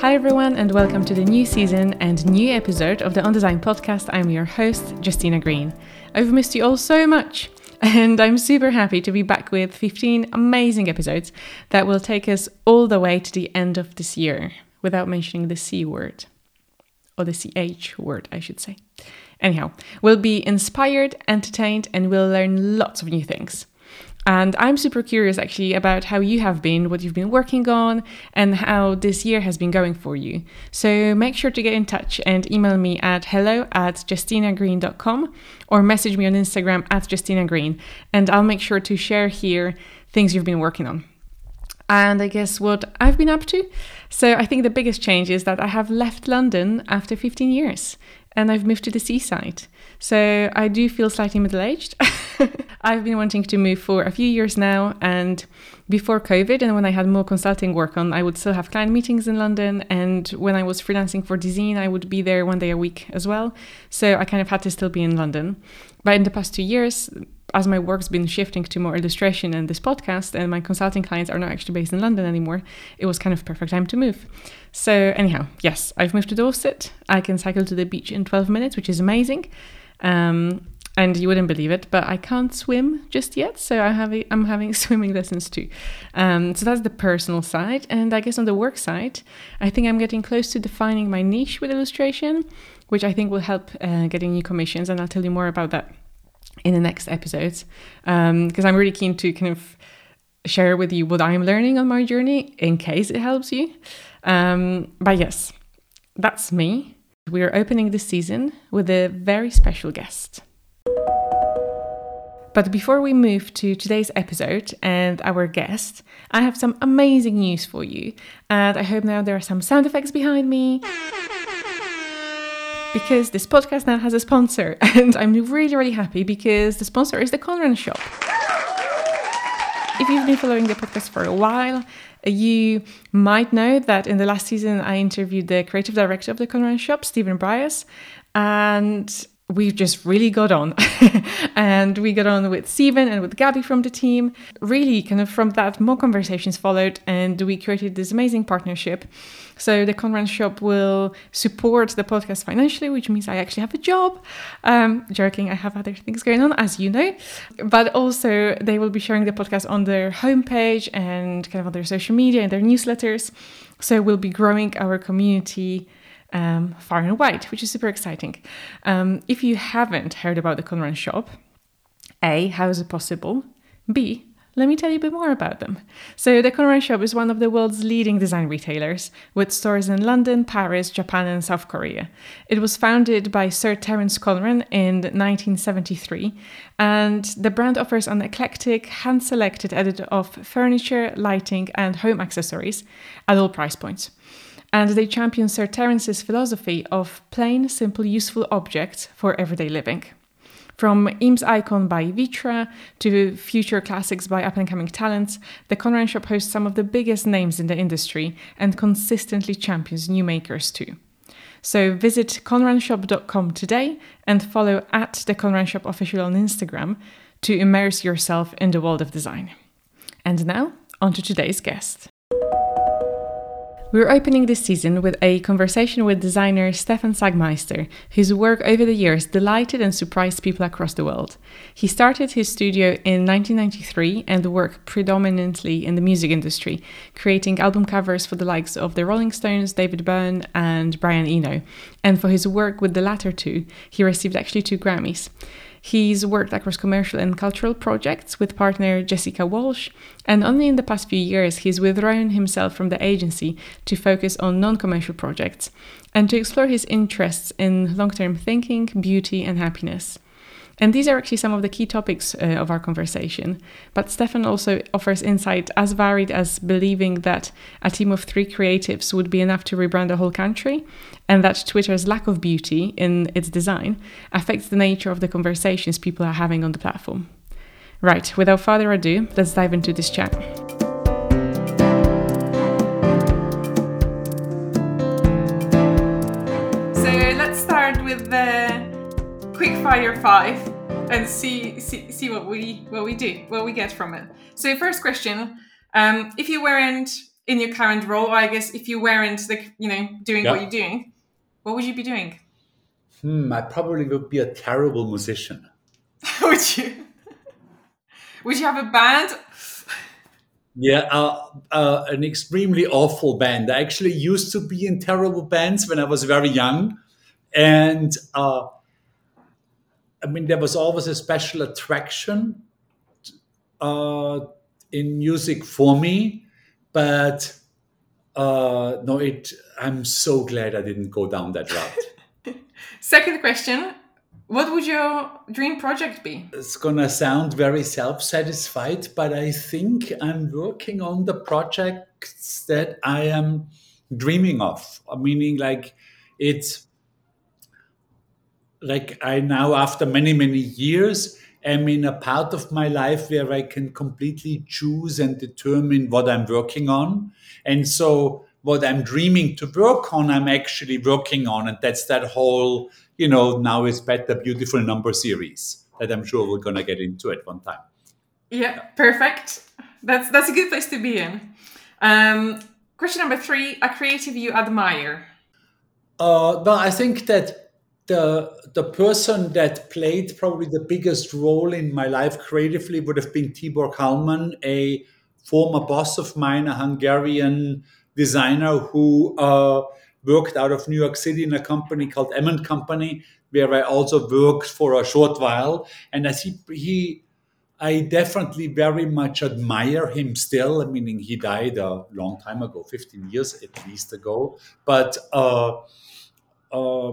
Hi, everyone, and welcome to the new season and new episode of the On Design podcast. I'm your host, Justina Green. I've missed you all so much, and I'm super happy to be back with 15 amazing episodes that will take us all the way to the end of this year without mentioning the C word, or the CH word, I should say. Anyhow, we'll be inspired, entertained, and we'll learn lots of new things. And I'm super curious actually about how you have been, what you've been working on, and how this year has been going for you. So make sure to get in touch and email me at hello at justinagreen.com or message me on Instagram at justinagreen. And I'll make sure to share here things you've been working on. And I guess what I've been up to. So I think the biggest change is that I have left London after 15 years and I've moved to the seaside. So I do feel slightly middle aged. I've been wanting to move for a few years now, and before COVID, and when I had more consulting work on, I would still have client meetings in London. And when I was freelancing for Dezeen, I would be there one day a week as well. So I kind of had to still be in London. But in the past two years, as my work's been shifting to more illustration and this podcast, and my consulting clients are not actually based in London anymore, it was kind of perfect time to move. So, anyhow, yes, I've moved to Dorset. I can cycle to the beach in 12 minutes, which is amazing. Um, and you wouldn't believe it, but I can't swim just yet, so I have a, I'm having swimming lessons too. Um, so that's the personal side, and I guess on the work side, I think I'm getting close to defining my niche with illustration, which I think will help uh, getting new commissions, and I'll tell you more about that in the next episodes because um, I'm really keen to kind of share with you what I'm learning on my journey in case it helps you. Um, but yes, that's me. We are opening this season with a very special guest. But before we move to today's episode and our guest, I have some amazing news for you. And I hope now there are some sound effects behind me because this podcast now has a sponsor, and I'm really, really happy because the sponsor is the Conran Shop. If you've been following the podcast for a while, you might know that in the last season I interviewed the creative director of the Conran Shop, Stephen Bryas, and we just really got on. and we got on with Stephen and with Gabby from the team. Really, kind of from that, more conversations followed, and we created this amazing partnership. So the Conran Shop will support the podcast financially, which means I actually have a job. Um, joking, I have other things going on, as you know. But also, they will be sharing the podcast on their homepage and kind of on their social media and their newsletters. So we'll be growing our community um, far and wide, which is super exciting. Um, if you haven't heard about the Conran shop, A, how is it possible? B, let me tell you a bit more about them. So, the Conran shop is one of the world's leading design retailers, with stores in London, Paris, Japan, and South Korea. It was founded by Sir Terence Conran in 1973, and the brand offers an eclectic, hand selected edit of furniture, lighting, and home accessories at all price points and they champion Sir Terence's philosophy of plain, simple, useful objects for everyday living. From Eames Icon by Vitra to future classics by up and coming talents, the Conran Shop hosts some of the biggest names in the industry and consistently champions new makers too. So visit conranshop.com today and follow at the Conran Shop official on Instagram to immerse yourself in the world of design. And now, on to today's guest. We're opening this season with a conversation with designer Stefan Sagmeister, whose work over the years delighted and surprised people across the world. He started his studio in 1993 and worked predominantly in the music industry, creating album covers for the likes of the Rolling Stones, David Byrne, and Brian Eno. And for his work with the latter two, he received actually two Grammys. He's worked across commercial and cultural projects with partner Jessica Walsh, and only in the past few years he's withdrawn himself from the agency to focus on non commercial projects and to explore his interests in long term thinking, beauty, and happiness. And these are actually some of the key topics uh, of our conversation. But Stefan also offers insight as varied as believing that a team of three creatives would be enough to rebrand a whole country, and that Twitter's lack of beauty in its design affects the nature of the conversations people are having on the platform. Right, without further ado, let's dive into this chat. So let's start with the quick fire five and see see, see what we what we do what we get from it so first question um, if you weren't in your current role, I guess if you weren't like you know doing what you're doing, what would you be doing? Hmm, I probably would be a terrible musician. would you? Would you have a band? Yeah, uh, uh, an extremely awful band. I actually used to be in terrible bands when I was very young, and uh, I mean there was always a special attraction uh, in music for me, but uh, no, it. I'm so glad I didn't go down that route. Second question: What would your dream project be? It's gonna sound very self-satisfied, but I think I'm working on the projects that I am dreaming of. Meaning, like it's like I now, after many many years, am in a part of my life where I can completely choose and determine what I'm working on. And so what I'm dreaming to work on, I'm actually working on. And that's that whole, you know, now is better, beautiful number series that I'm sure we're gonna get into at one time. Yeah, perfect. That's that's a good place to be in. Um, question number three: A creative you admire? Uh, well, I think that the the person that played probably the biggest role in my life creatively would have been Tibor Kalman, a former boss of mine, a Hungarian designer who uh, worked out of New York City in a company called M & Company, where I also worked for a short while. And as he he I definitely very much admire him still. I mean, he died a long time ago, 15 years at least ago. But uh, uh,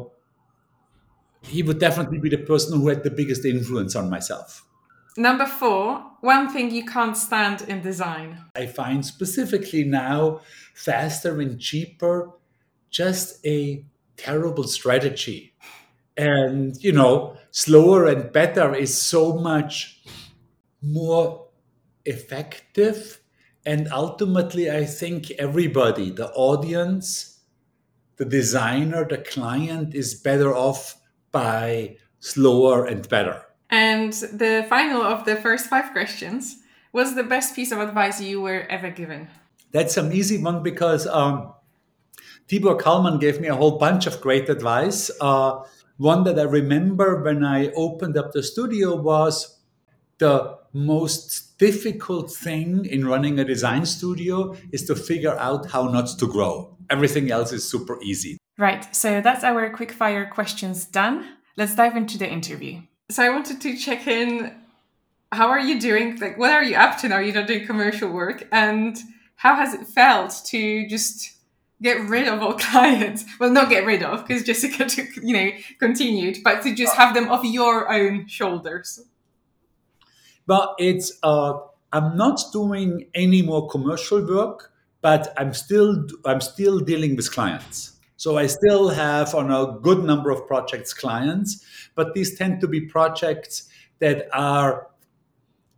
he would definitely be the person who had the biggest influence on myself. Number four, one thing you can't stand in design. I find specifically now faster and cheaper just a terrible strategy. And, you know, slower and better is so much more effective. And ultimately, I think everybody, the audience, the designer, the client, is better off by slower and better. And the final of the first five questions was the best piece of advice you were ever given? That's an easy one because um, Tibor Kalman gave me a whole bunch of great advice. Uh, one that I remember when I opened up the studio was the most difficult thing in running a design studio is to figure out how not to grow. Everything else is super easy. Right, so that's our quickfire questions done. Let's dive into the interview. So I wanted to check in. How are you doing? Like, what are you up to now? You're not doing commercial work, and how has it felt to just get rid of all clients? Well, not get rid of because Jessica, took, you know, continued, but to just have them off your own shoulders. Well, it's uh, I'm not doing any more commercial work, but I'm still I'm still dealing with clients. So I still have on a good number of projects clients, but these tend to be projects that are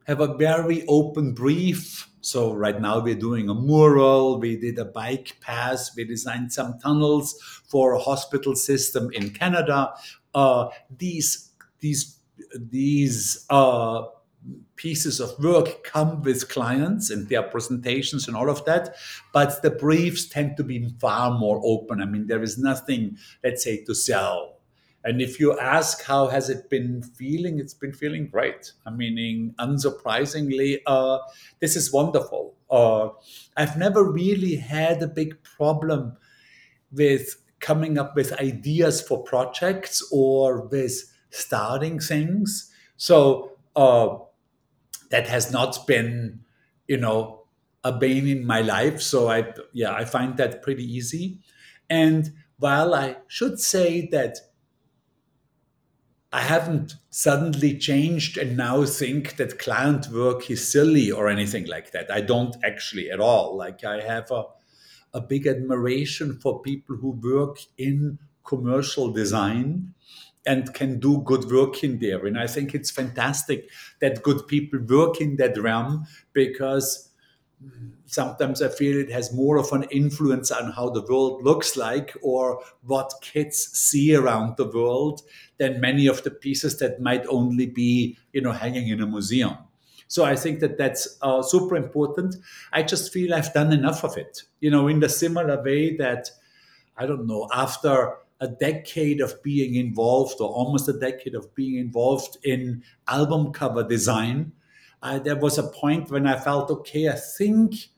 have a very open brief. So right now we're doing a mural, we did a bike path, we designed some tunnels for a hospital system in Canada. Uh, these these these uh, pieces of work come with clients and their presentations and all of that but the briefs tend to be far more open. I mean there is nothing let's say to sell. And if you ask how has it been feeling? It's been feeling great. I mean unsurprisingly uh, this is wonderful. Uh, i've never really had a big problem with coming up with ideas for projects or with starting things. So uh, that has not been, you know, a bane in my life. So I, yeah, I find that pretty easy. And while I should say that I haven't suddenly changed and now think that client work is silly or anything like that. I don't actually at all. Like I have a, a big admiration for people who work in commercial design and can do good work in there. And I think it's fantastic that good people work in that realm because sometimes I feel it has more of an influence on how the world looks like or what kids see around the world than many of the pieces that might only be, you know, hanging in a museum. So I think that that's uh, super important. I just feel I've done enough of it. You know, in the similar way that I don't know after a decade of being involved, or almost a decade of being involved in album cover design, uh, there was a point when I felt, okay, I think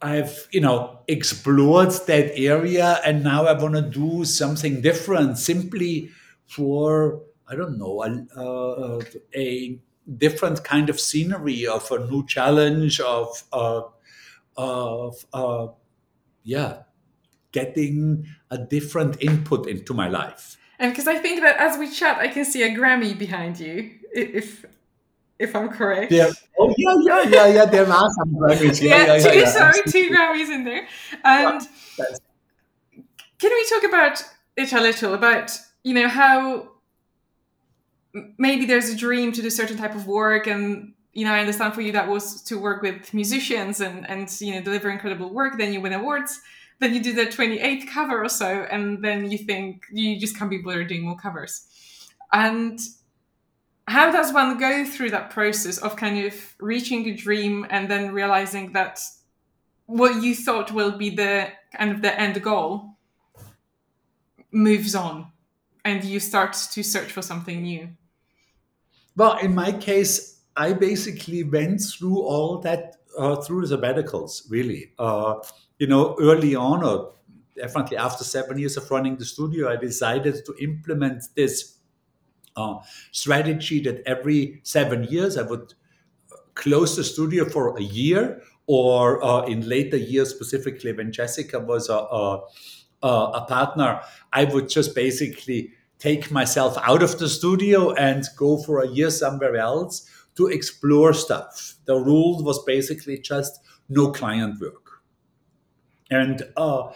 I've, you know, explored that area, and now I want to do something different, simply for I don't know a, uh, a different kind of scenery, of a new challenge, of uh, of yeah, getting a different input into my life. And because I think that as we chat, I can see a Grammy behind you, if if I'm correct. Yeah. Oh yeah, yeah, yeah, yeah. There are some Grammys. Yeah, yeah, yeah, two, yeah, sorry, two Grammys in there. And can we talk about it a little about you know how maybe there's a dream to do certain type of work and you know i understand for you that was to work with musicians and and you know deliver incredible work then you win awards then you do the 28th cover or so and then you think you just can't be bothered doing more covers. And how does one go through that process of kind of reaching a dream and then realizing that what you thought will be the kind of the end goal moves on and you start to search for something new? Well in my case i basically went through all that uh, through the sabbaticals really. Uh, you know, early on, or definitely after seven years of running the studio, I decided to implement this uh, strategy that every seven years I would close the studio for a year, or uh, in later years, specifically when Jessica was a, a, a partner, I would just basically take myself out of the studio and go for a year somewhere else to explore stuff. The rule was basically just no client work. And uh,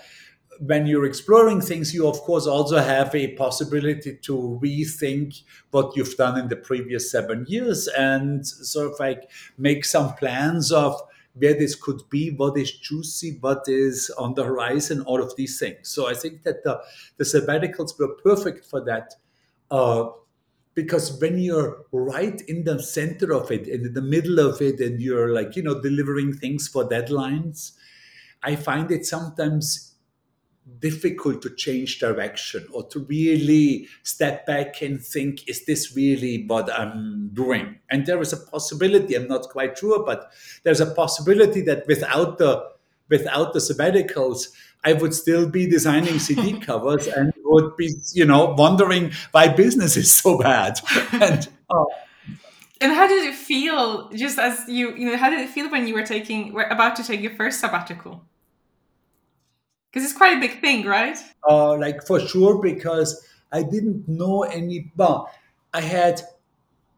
when you're exploring things, you of course also have a possibility to rethink what you've done in the previous seven years and sort of like make some plans of where this could be, what is juicy, what is on the horizon, all of these things. So I think that the, the sabbaticals were perfect for that. Uh, because when you're right in the center of it, and in the middle of it, and you're like, you know, delivering things for deadlines, I find it sometimes difficult to change direction or to really step back and think, is this really what I'm doing? And there is a possibility, I'm not quite sure, but there's a possibility that without the without the sabbaticals, I would still be designing CD covers and would be, you know, wondering why business is so bad. and oh, and how did it feel, just as you, you know, how did it feel when you were taking, were about to take your first sabbatical? Because it's quite a big thing, right? Uh, like for sure, because I didn't know any. Well, I had.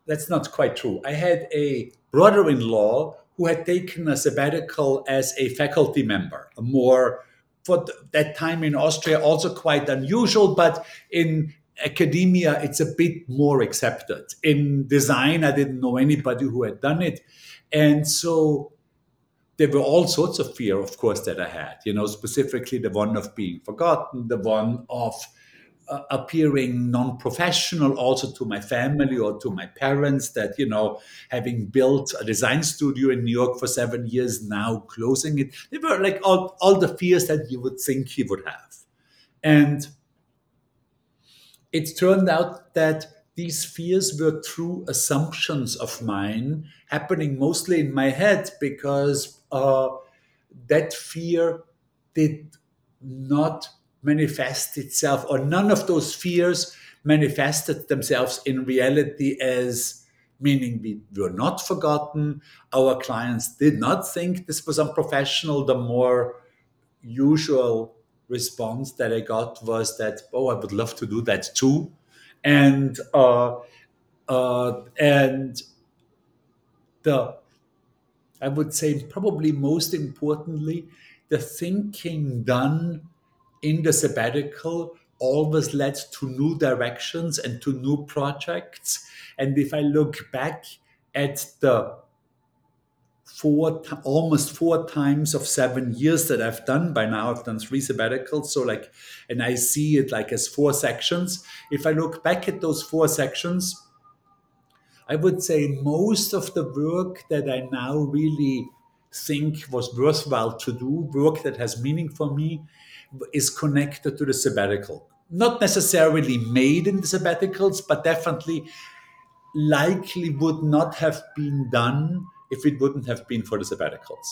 That's not quite true. I had a brother-in-law who had taken a sabbatical as a faculty member, a more for that time in Austria also quite unusual, but in academia, it's a bit more accepted. In design, I didn't know anybody who had done it. And so there were all sorts of fear, of course, that I had, you know, specifically the one of being forgotten, the one of uh, appearing non-professional also to my family or to my parents that you know having built a design studio in new york for seven years now closing it they were like all, all the fears that you would think he would have and it turned out that these fears were true assumptions of mine happening mostly in my head because uh, that fear did not manifest itself, or none of those fears manifested themselves in reality as meaning we were not forgotten. Our clients did not think this was unprofessional. The more usual response that I got was that, oh, I would love to do that too. And uh, uh, and the I would say probably most importantly, the thinking done in the sabbatical always led to new directions and to new projects. And if I look back at the four almost four times of seven years that I've done by now. I've done three sabbaticals, so like, and I see it like as four sections. If I look back at those four sections, I would say most of the work that I now really think was worthwhile to do, work that has meaning for me, is connected to the sabbatical. Not necessarily made in the sabbaticals, but definitely likely would not have been done if it wouldn't have been for the sabbaticals.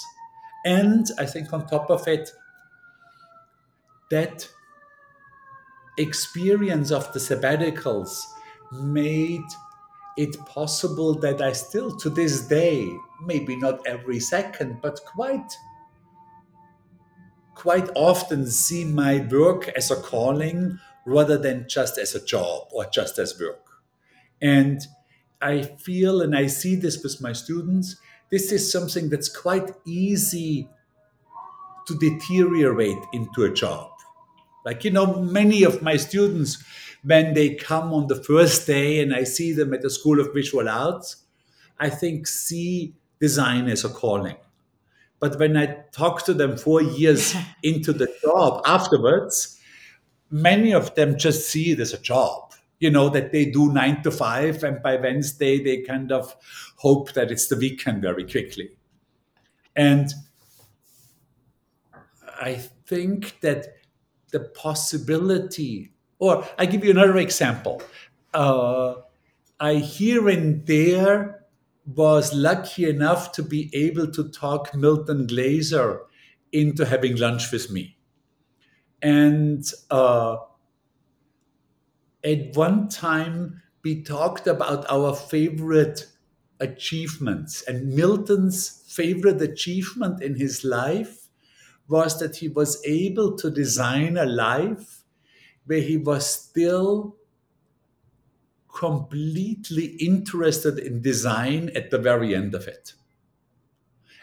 And I think on top of it, that experience of the sabbaticals made it possible that I still to this day, maybe not every second, but quite quite often see my work as a calling rather than just as a job or just as work. And I feel and I see this with my students, this is something that's quite easy to deteriorate into a job. Like, you know, many of my students, when they come on the first day and I see them at the School of Visual Arts, I think see design as a calling. But when I talk to them four years into the job afterwards, many of them just see it as a job, you know, that they do nine to five, and by Wednesday they kind of hope that it's the weekend very quickly. And I think that the possibility, or I give you another example. Uh, I here and there was lucky enough to be able to talk Milton Glaser into having lunch with me. And uh, at one time, we talked about our favorite achievements. And Milton's favorite achievement in his life was that he was able to design a life where he was still completely interested in design at the very end of it.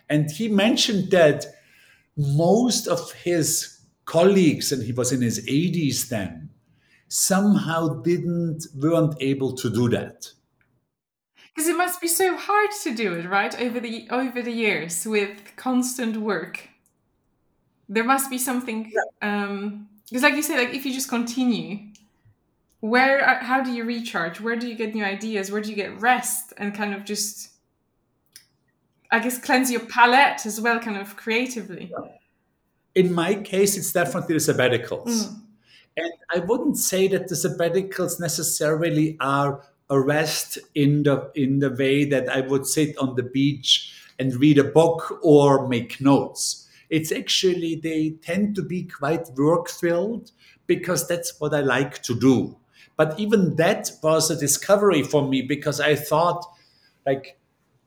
And he mentioned that most of his colleagues, and he was in his 80s then, somehow didn't weren't able to do that. Because it must be so hard to do it, right? Over the over the years with constant work. There must be something yeah. um because like you say, like if you just continue, where how do you recharge where do you get new ideas where do you get rest and kind of just i guess cleanse your palette as well kind of creatively in my case it's definitely the sabbaticals mm. And i wouldn't say that the sabbaticals necessarily are a rest in the in the way that i would sit on the beach and read a book or make notes. It's actually they tend to be quite work filled because that's what i like to do. But even that was a discovery for me because I thought, like,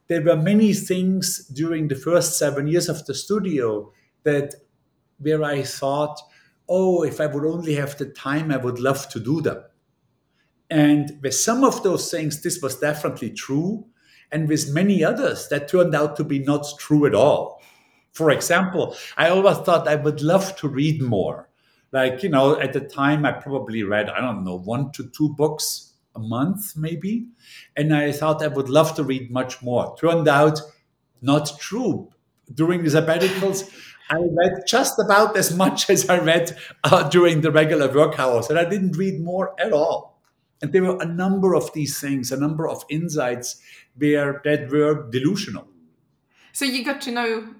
there were many things during the first seven years of the studio that where I thought, oh, if I would only have the time, I would love to do them. And with some of those things, this was definitely true. And with many others, that turned out to be not true at all. For example, I always thought I would love to read more like you know at the time i probably read i don't know one to two books a month maybe and i thought i would love to read much more turned out not true during the sabbaticals i read just about as much as i read uh, during the regular work hours and i didn't read more at all and there were a number of these things a number of insights where that were delusional so you got to know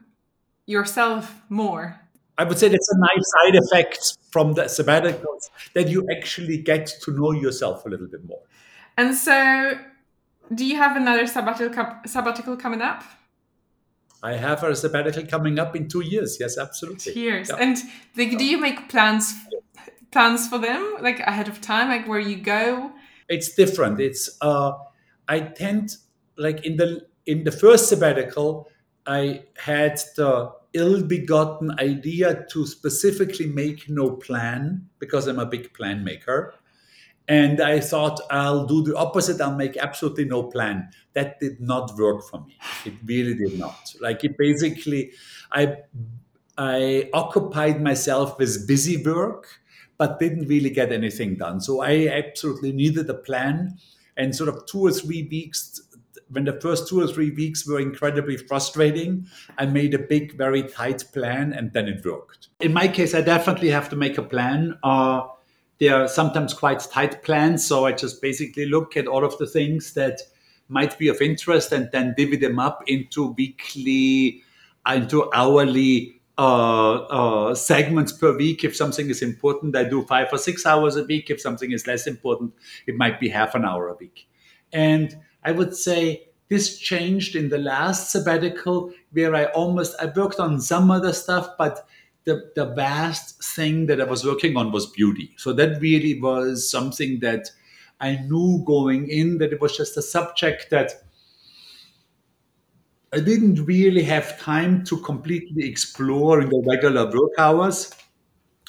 yourself more I would say that's a nice side effect from the sabbaticals that you actually get to know yourself a little bit more. And so, do you have another sabbatical sabbatical coming up? I have a sabbatical coming up in two years. Yes, absolutely. Two years. Yeah. And like, do you make plans plans for them like ahead of time, like where you go? It's different. It's uh, I tend like in the in the first sabbatical, I had the ill-begotten idea to specifically make no plan because I'm a big plan maker. And I thought I'll do the opposite. I'll make absolutely no plan. That did not work for me. It really did not. Like it basically, I I occupied myself with busy work, but didn't really get anything done. So I absolutely needed a plan. And sort of two or three weeks when the first two or three weeks were incredibly frustrating, I made a big, very tight plan and then it worked. In my case, I definitely have to make a plan. Uh, they are sometimes quite tight plans. So I just basically look at all of the things that might be of interest and then divvy them up into weekly, into hourly uh, uh, segments per week. If something is important, I do five or six hours a week. If something is less important, it might be half an hour a week. And I would say this changed in the last sabbatical where I almost I worked on some other stuff, but the, the vast thing that I was working on was beauty. So that really was something that I knew going in that it was just a subject that I didn't really have time to completely explore in the regular work hours.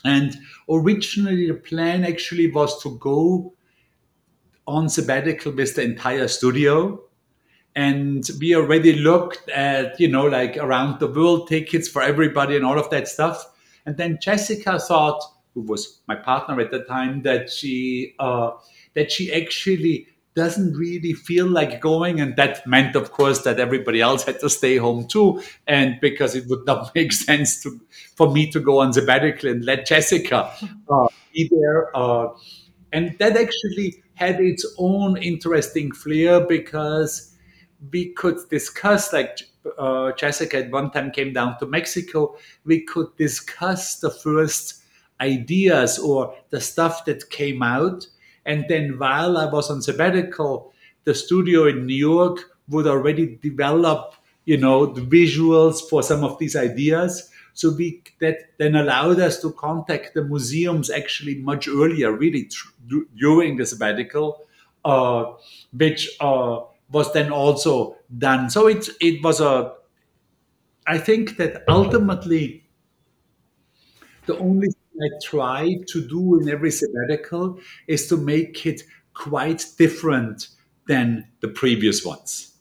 And originally, the plan actually was to go on sabbatical with the entire studio. And we already looked at, you know, like around the world tickets for everybody and all of that stuff. And then Jessica thought, who was my partner at the time, that she uh, that she actually doesn't really feel like going and that meant of course that everybody else had to stay home too and because it would not make sense to for me to go on sabbatical and let jessica uh, be there uh, and that actually had its own interesting flair because we could discuss like uh, jessica at one time came down to mexico we could discuss the first ideas or the stuff that came out and then while I was on sabbatical, the studio in New York would already develop, you know, the visuals for some of these ideas. So we that then allowed us to contact the museums actually much earlier, really tr- during the sabbatical, uh, which uh, was then also done. So it's it was a. I think that ultimately, the only I try to do in every sabbatical is to make it quite different than the previous ones.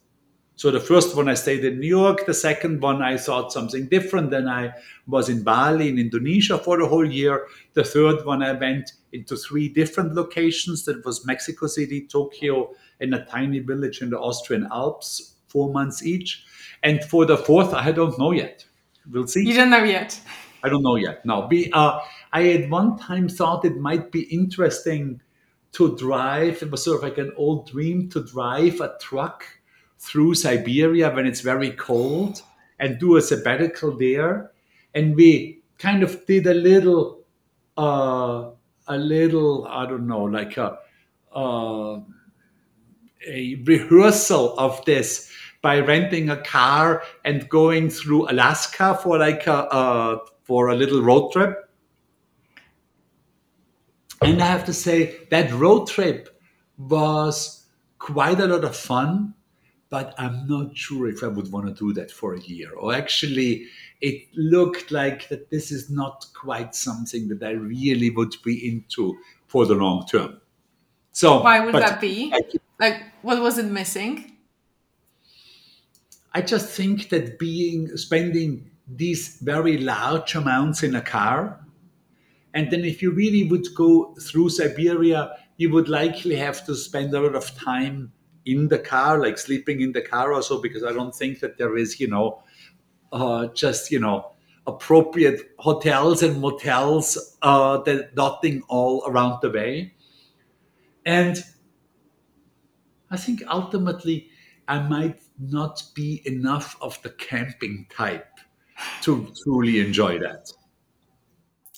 So the first one I stayed in New York. The second one I thought something different. Then I was in Bali in Indonesia for the whole year. The third one I went into three different locations. That was Mexico City, Tokyo, and a tiny village in the Austrian Alps, four months each. And for the fourth, I don't know yet. We'll see. You don't know yet. I don't know yet. No, be, uh, I at one time thought it might be interesting to drive. It was sort of like an old dream to drive a truck through Siberia when it's very cold and do a sabbatical there. And we kind of did a little, uh, a little, I don't know, like a, uh, a rehearsal of this by renting a car and going through Alaska for like a, uh, for a little road trip and I have to say that road trip was quite a lot of fun, but I'm not sure if I would want to do that for a year. Or actually, it looked like that this is not quite something that I really would be into for the long term. So why would that be? I, like, what was it missing? I just think that being spending these very large amounts in a car and then if you really would go through Siberia, you would likely have to spend a lot of time in the car, like sleeping in the car or so, because I don't think that there is, you know, uh, just, you know, appropriate hotels and motels uh, that dotting all around the way. And I think ultimately I might not be enough of the camping type to truly enjoy that.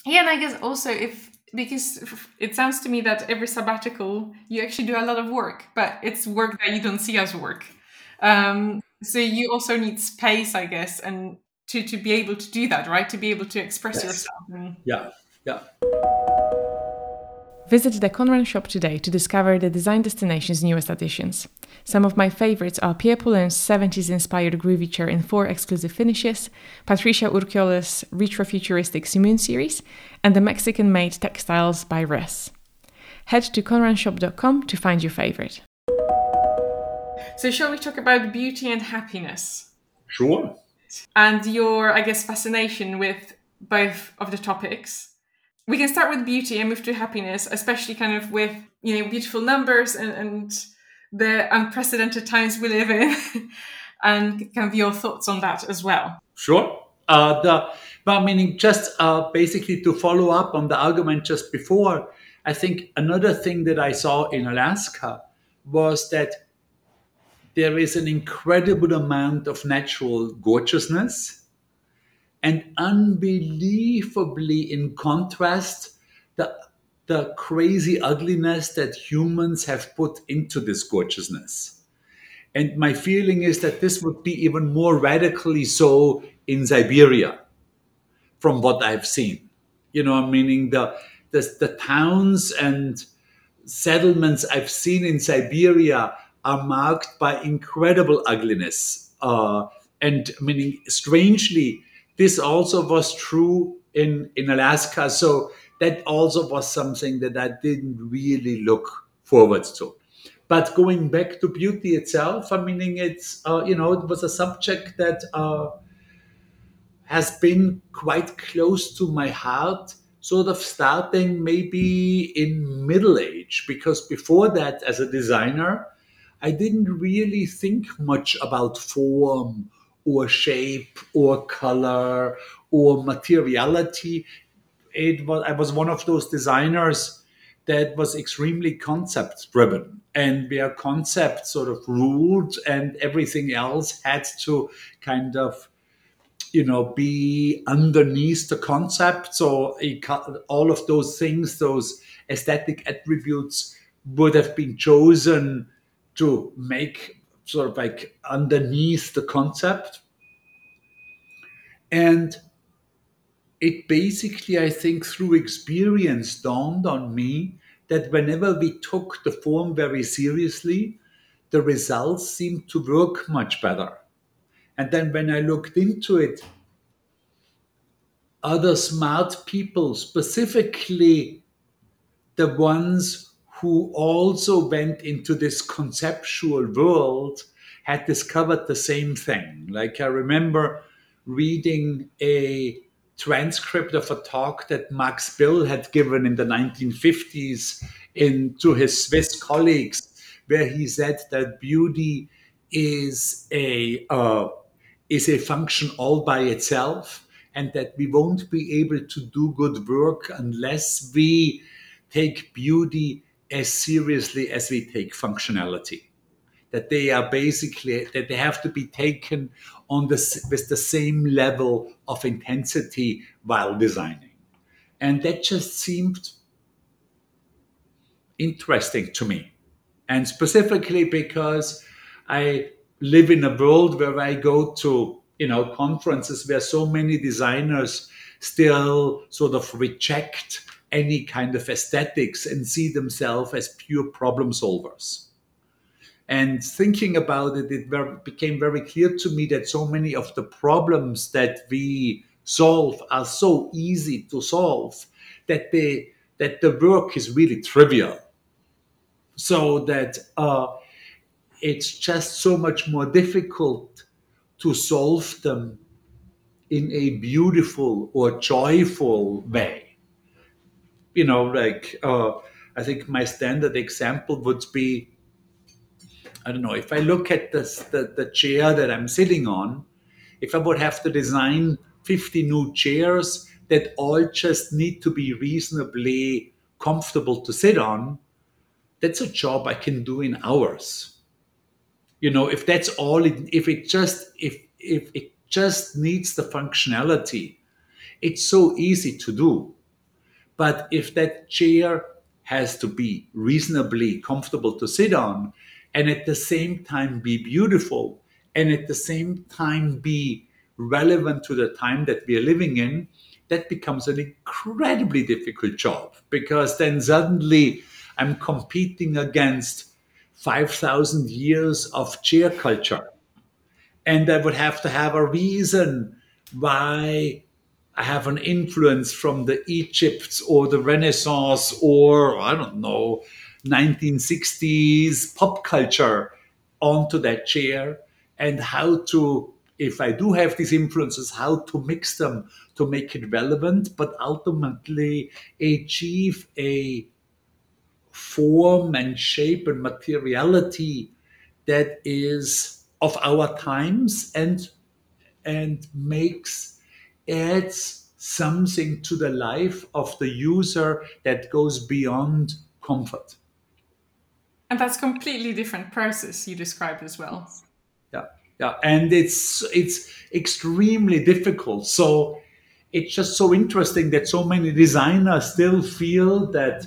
Yeah, and I guess also if because it sounds to me that every sabbatical you actually do a lot of work, but it's work that you don't see as work. Um, so you also need space, I guess, and to to be able to do that, right? To be able to express yes. yourself. And... Yeah, yeah. Visit the Conran shop today to discover the Design Destination's newest additions. Some of my favorites are Pierre Paulin's 70s inspired groovy chair in four exclusive finishes, Patricia Urquiola's retrofuturistic Simoon series, and the Mexican made textiles by Res. Head to conranshop.com to find your favorite. So, shall we talk about beauty and happiness? Sure. And your, I guess, fascination with both of the topics we can start with beauty and move to happiness, especially kind of with you know beautiful numbers and, and the unprecedented times we live in, and kind of your thoughts on that as well. Sure. Uh, the but meaning just uh, basically to follow up on the argument just before, I think another thing that I saw in Alaska was that there is an incredible amount of natural gorgeousness and unbelievably in contrast the the crazy ugliness that humans have put into this gorgeousness. And my feeling is that this would be even more radically so in siberia from what i've seen. You know meaning the the, the towns and settlements i've seen in siberia are marked by incredible ugliness uh, and meaning strangely this also was true in in Alaska. So that also was something that I didn't really look forward to. But going back to beauty itself, I mean, it's uh, you know it was a subject that uh, has been quite close to my heart. Sort of starting maybe in middle age, because before that, as a designer, I didn't really think much about form or shape or color or materiality. It was I was one of those designers that was extremely concept driven and where concept sort of ruled and everything else had to kind of you know be underneath the concept so all of those things those aesthetic attributes would have been chosen to make sort of like underneath the concept. And it basically, I think, through experience dawned on me that whenever we took the form very seriously, the results seemed to work much better. And then when I looked into it, other smart people, specifically the ones who also went into this conceptual world had discovered the same thing. Like I remember reading a transcript of a talk that Max Bill had given in the 1950s in, to his Swiss colleagues, where he said that beauty is a uh, is a function all by itself, and that we won't be able to do good work unless we take beauty as seriously as we take functionality. That they are basically that they have to be taken on the with the same level of intensity while designing. And that just seemed interesting to me. And specifically because i live in a world where i go to you know conferences where so many designers still sort of reject any kind of aesthetics and see themselves as pure problem solvers. And thinking about it, it became very clear to me that so many of the problems that we solve are so easy to solve that they that the work is really trivial. So that uh, it's just so much more difficult to solve them in a beautiful or joyful way you know, like uh, I think my standard example would be, I don't know, if I look at this, the the chair that I'm sitting on, if I would have to design 50 new chairs that all just need to be reasonably comfortable to sit on, that's a job I can do in hours. You know, if that's all it, if it just if if it just needs the functionality, it's so easy to do. But if that chair has to be reasonably comfortable to sit on and at the same time be beautiful and at the same time be relevant to the time that we are living in, that becomes an incredibly difficult job because then suddenly I'm competing against 5,000 years of chair culture. And I would have to have a reason why have an influence from the Egypt or the Renaissance or I don't know 1960s pop culture onto that chair and how to if I do have these influences, how to mix them to make it relevant, but ultimately achieve a form and shape and materiality that is of our times and and makes adds something to the life of the user that goes beyond comfort. And that's completely different process you described as well. Yeah, yeah, and it's it's extremely difficult. So it's just so interesting that so many designers still feel that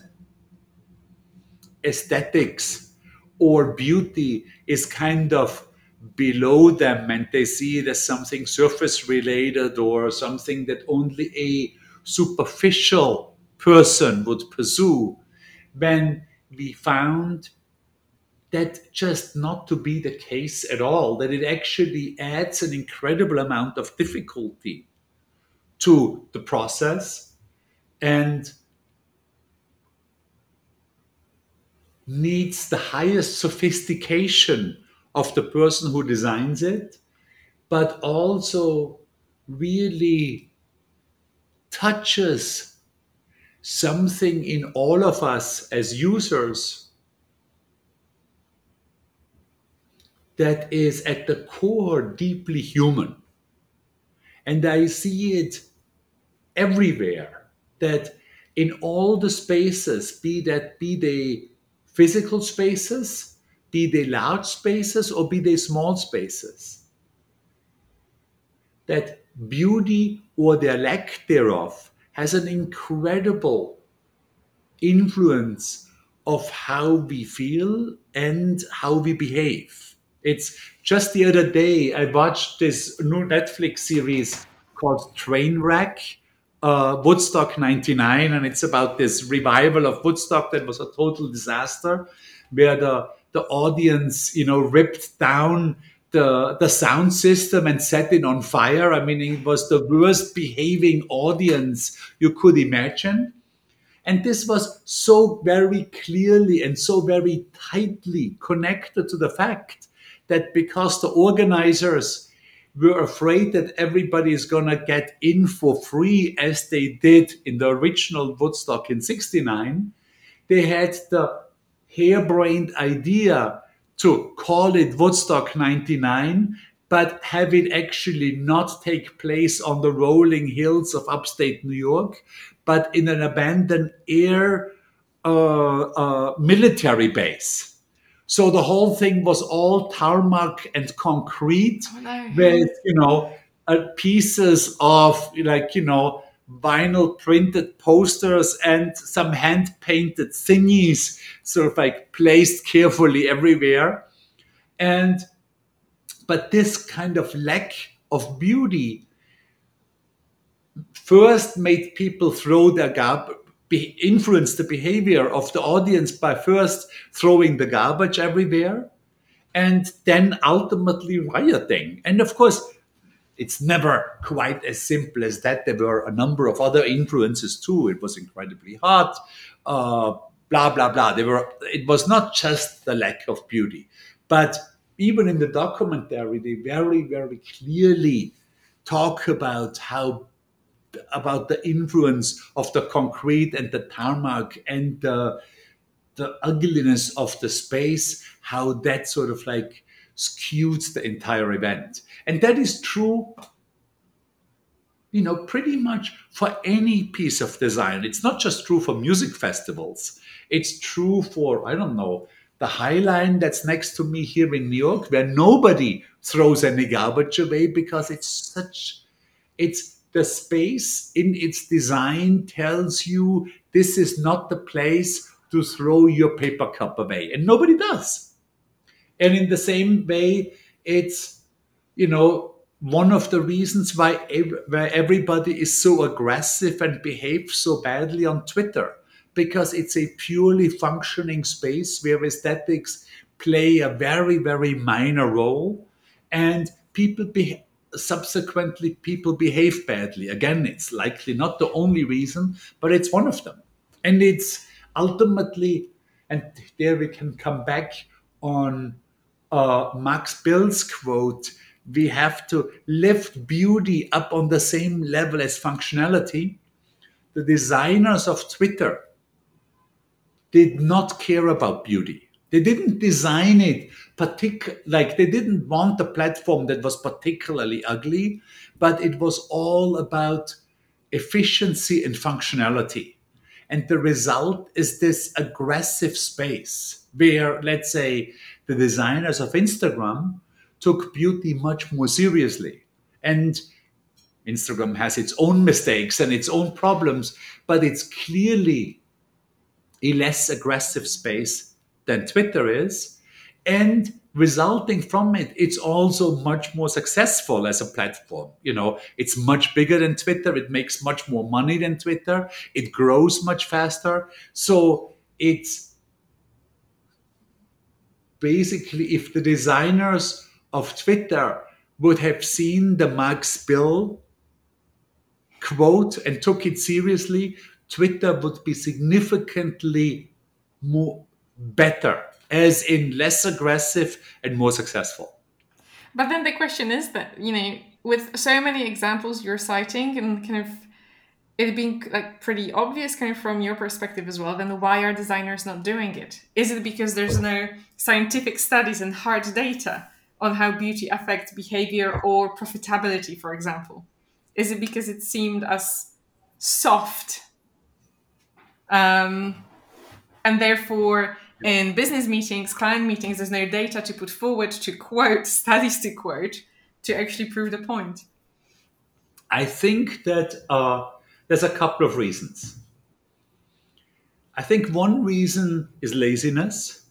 aesthetics or beauty is kind of below them and they see it as something surface related or something that only a superficial person would pursue when we found that just not to be the case at all that it actually adds an incredible amount of difficulty to the process and needs the highest sophistication of the person who designs it, but also really touches something in all of us as users that is at the core deeply human. And I see it everywhere that in all the spaces, be that be they physical spaces, be they large spaces or be they small spaces, that beauty or their lack thereof has an incredible influence of how we feel and how we behave. It's just the other day I watched this new Netflix series called Trainwreck, uh, Woodstock 99, and it's about this revival of Woodstock that was a total disaster, where the, the audience, you know, ripped down the, the sound system and set it on fire. I mean, it was the worst behaving audience you could imagine. And this was so very clearly and so very tightly connected to the fact that because the organizers were afraid that everybody is going to get in for free as they did in the original Woodstock in 69, they had the harebrained idea to call it Woodstock 99, but have it actually not take place on the rolling hills of upstate New York, but in an abandoned air uh, uh, military base. So the whole thing was all tarmac and concrete Oh, no. with, you know, uh, pieces of like, you know, vinyl printed posters and some hand painted thingies sort of like placed carefully everywhere. And, but this kind of lack of beauty first made people throw their garbage, influence the behavior of the audience by first throwing the garbage everywhere and then ultimately rioting. And of course, it's never quite as simple as that. There were a number of other influences too. It was incredibly hot, uh, blah blah blah. There were. It was not just the lack of beauty, but even in the documentary, they very very clearly talk about how about the influence of the concrete and the tarmac and the the ugliness of the space, how that sort of like skews the entire event. And that is true, you know, pretty much for any piece of design. It's not just true for music festivals, it's true for, I don't know, the High Line that's next to me here in New York, where nobody throws any garbage away because it's such, it's the space in its design tells you this is not the place to throw your paper cup away. And nobody does. And in the same way, it's, you know, one of the reasons why, why everybody is so aggressive and behaves so badly on Twitter, because it's a purely functioning space where aesthetics play a very, very minor role. And people be, subsequently people behave badly. Again, it's likely not the only reason, but it's one of them. And it's ultimately, and there we can come back on uh, Max Bill's quote we have to lift beauty up on the same level as functionality. The designers of Twitter did not care about beauty. They didn't design it partic- like they didn't want a platform that was particularly ugly, but it was all about efficiency and functionality. And the result is this aggressive space where, let's say, the designers of Instagram took beauty much more seriously. And Instagram has its own mistakes and its own problems, but it's clearly a less aggressive space than Twitter is. And resulting from it, it's also much more successful as a platform. You know, it's much bigger than Twitter. It makes much more money than Twitter. It grows much faster. So it's basically if the designers of Twitter would have seen the Max Bill quote and took it seriously, Twitter would be significantly more better, as in less aggressive and more successful. But then the question is that, you know, with so many examples you're citing and kind of it being like pretty obvious kind of from your perspective as well, then why are designers not doing it? Is it because there's no scientific studies and hard data on how beauty affects behavior or profitability, for example? Is it because it seemed as soft? Um, and therefore, in business meetings, client meetings, there's no data to put forward to quote, studies to quote, to actually prove the point. I think that uh, there's a couple of reasons. I think one reason is laziness.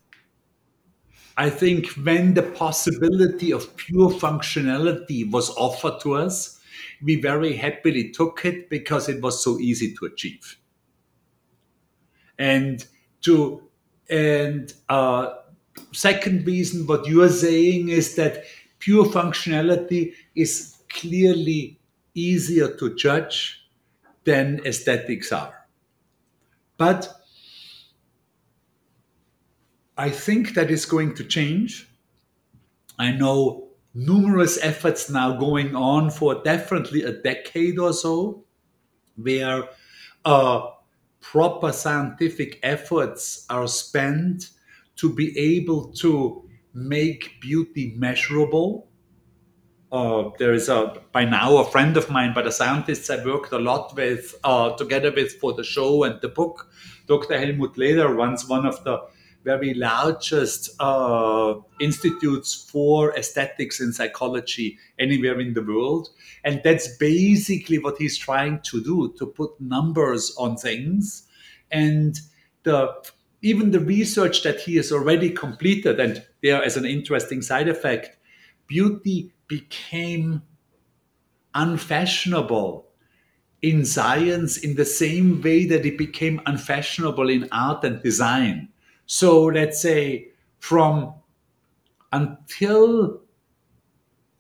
I think when the possibility of pure functionality was offered to us, we very happily took it because it was so easy to achieve. And to and uh, second reason, what you are saying is that pure functionality is clearly easier to judge than aesthetics are. But I think that is going to change. I know numerous efforts now going on for definitely a decade or so, where uh, proper scientific efforts are spent to be able to make beauty measurable. Uh, there is a by now a friend of mine, but a scientist I worked a lot with uh, together with for the show and the book. Dr. Helmut Leder runs one of the very largest uh, institutes for aesthetics and psychology anywhere in the world. And that's basically what he's trying to do to put numbers on things. And the even the research that he has already completed, and there as an interesting side effect, beauty became unfashionable in science in the same way that it became unfashionable in art and design. So let's say from until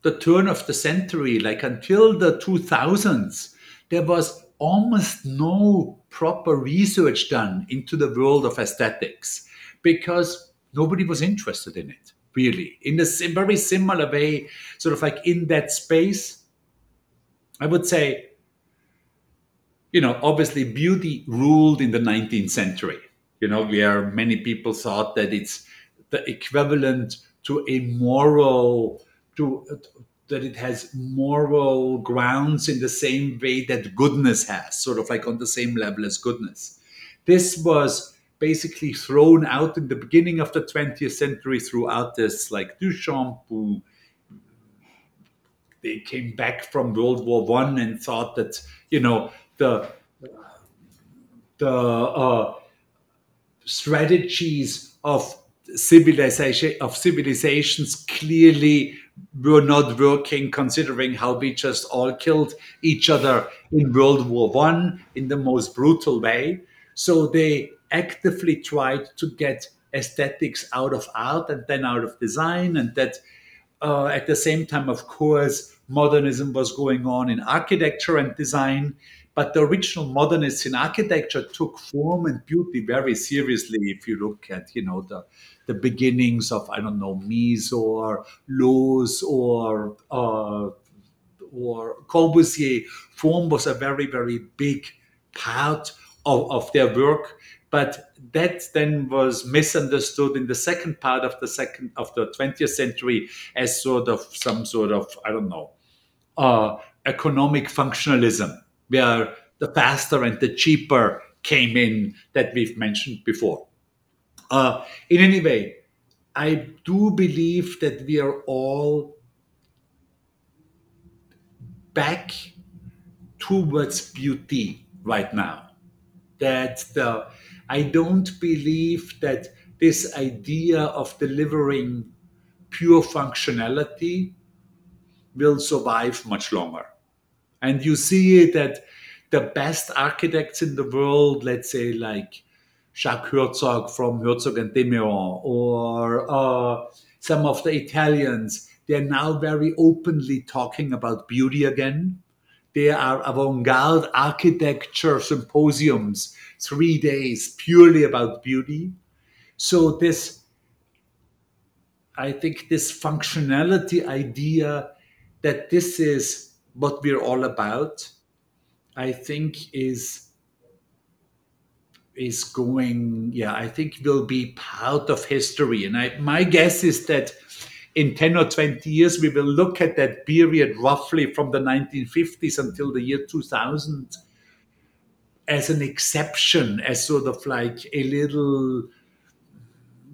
the turn of the century, like until the 2000s, there was almost no proper research done into the world of aesthetics because nobody was interested in it, really. In a very similar way, sort of like in that space, I would say, you know, obviously beauty ruled in the 19th century you know, where many people thought that it's the equivalent to a moral, to that it has moral grounds in the same way that goodness has, sort of like on the same level as goodness. This was basically thrown out in the beginning of the 20th century through artists like Duchamp, who they came back from World War One and thought that you know the the uh, strategies of civilization of civilizations clearly were not working considering how we just all killed each other in world war one in the most brutal way. So they actively tried to get aesthetics out of art and then out of design and that uh, at the same time of course modernism was going on in architecture and design but the original modernists in architecture took form and beauty very seriously. If you look at, you know, the the beginnings of I don't know Mies or Loos or uh, or Corbusier, form was a very very big part of, of their work. But that then was misunderstood in the second part of the second of the 20th century as sort of some sort of I don't know uh, economic functionalism where the faster and the cheaper came in that we've mentioned before. Uh, in any way, I do believe that we are all back towards beauty right now. That the, I don't believe that this idea of delivering pure functionality will survive much longer. And you see that the best architects in the world, let's say like Jacques Herzog from Herzog and de Meuron, or uh, some of the Italians, they're now very openly talking about beauty again. There are avant garde architecture symposiums, three days purely about beauty. So, this, I think, this functionality idea that this is what we're all about, I think is is going yeah i think will be part of history and I, my guess is that in 10 or 20 years we will look at that period roughly from the 1950s until the year 2000 as an exception as sort of like a little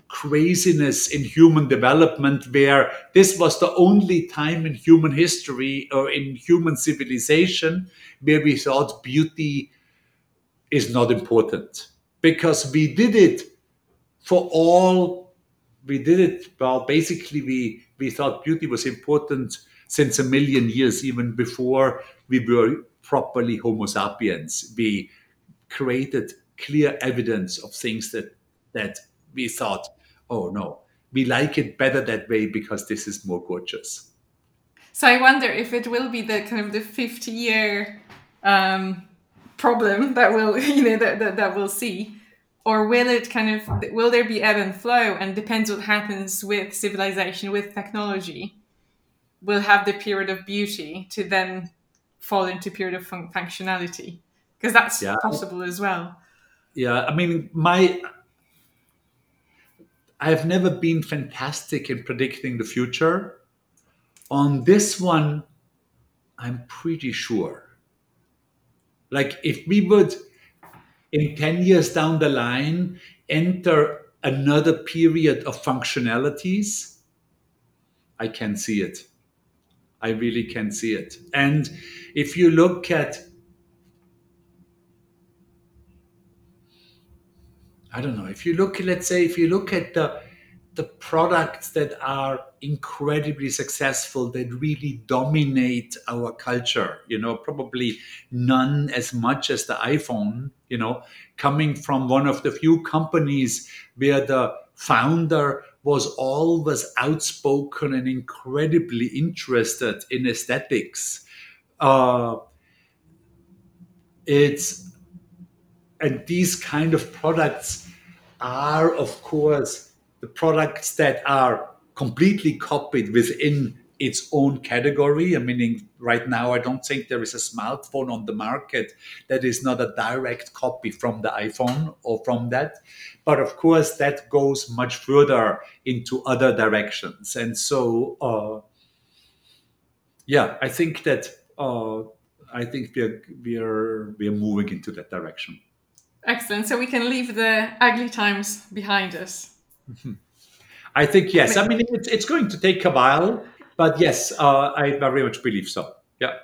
craziness in human development where this was the only time in human history or in human civilization where we thought beauty is not important. Because we did it for all we did it well basically we we thought beauty was important since a million years even before we were properly homo sapiens. We created clear evidence of things that that we thought oh no we like it better that way because this is more gorgeous. So i wonder if it will be the kind of the 50 year um, problem that we'll you know that, that, that we'll see or will it kind of will there be ebb and flow and depends what happens with civilization with technology we'll have the period of beauty to then fall into period of fun- functionality? Because that's yeah. possible as well. Yeah i mean my i've never been fantastic in predicting the future. On this one i'm pretty sure. Like if we would, in 10 years down the line, enter another period of functionalities, I can see it. I really can see it. And if you look at, I don't know, if you look, let's say, if you look at the the products that are incredibly successful that really dominate our culture you know probably none as much as the iphone you know coming from one of the few companies where the founder was always outspoken and incredibly interested in aesthetics. Uh, it's and these kind of products are of course the products that are completely copied within its own category. I mean, right now, I don't think there is a smartphone on the market that is not a direct copy from the iPhone or from that. But of course, that goes much further into other directions. And so, uh, yeah, I think that uh, I think we're we're we're moving into that direction. Excellent. So we can leave the ugly times behind us. I think yes. I mean, it's, it's going to take a while, but yes, uh, I very much believe so. Yeah.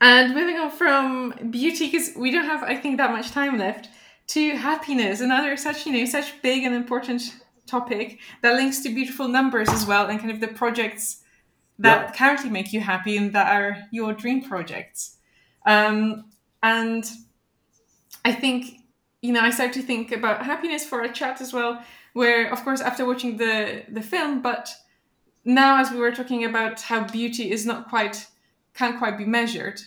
And moving on from beauty, because we don't have, I think, that much time left, to happiness, another such you know such big and important topic that links to beautiful numbers as well, and kind of the projects that yeah. currently make you happy and that are your dream projects. Um, and I think you know I start to think about happiness for a chat as well where of course after watching the the film but now as we were talking about how beauty is not quite can't quite be measured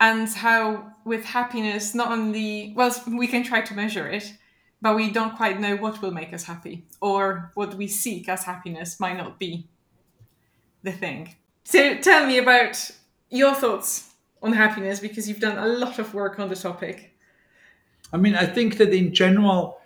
and how with happiness not only well we can try to measure it but we don't quite know what will make us happy or what we seek as happiness might not be the thing. So tell me about your thoughts on happiness because you've done a lot of work on the topic. I mean i think that in general